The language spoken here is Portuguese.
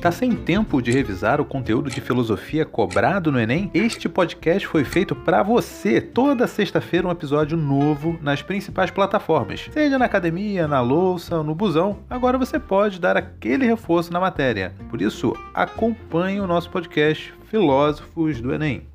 Está sem tempo de revisar o conteúdo de filosofia cobrado no Enem? Este podcast foi feito para você. Toda sexta-feira um episódio novo nas principais plataformas. Seja na academia, na louça no busão, agora você pode dar aquele reforço na matéria. Por isso, acompanhe o nosso podcast Filósofos do Enem.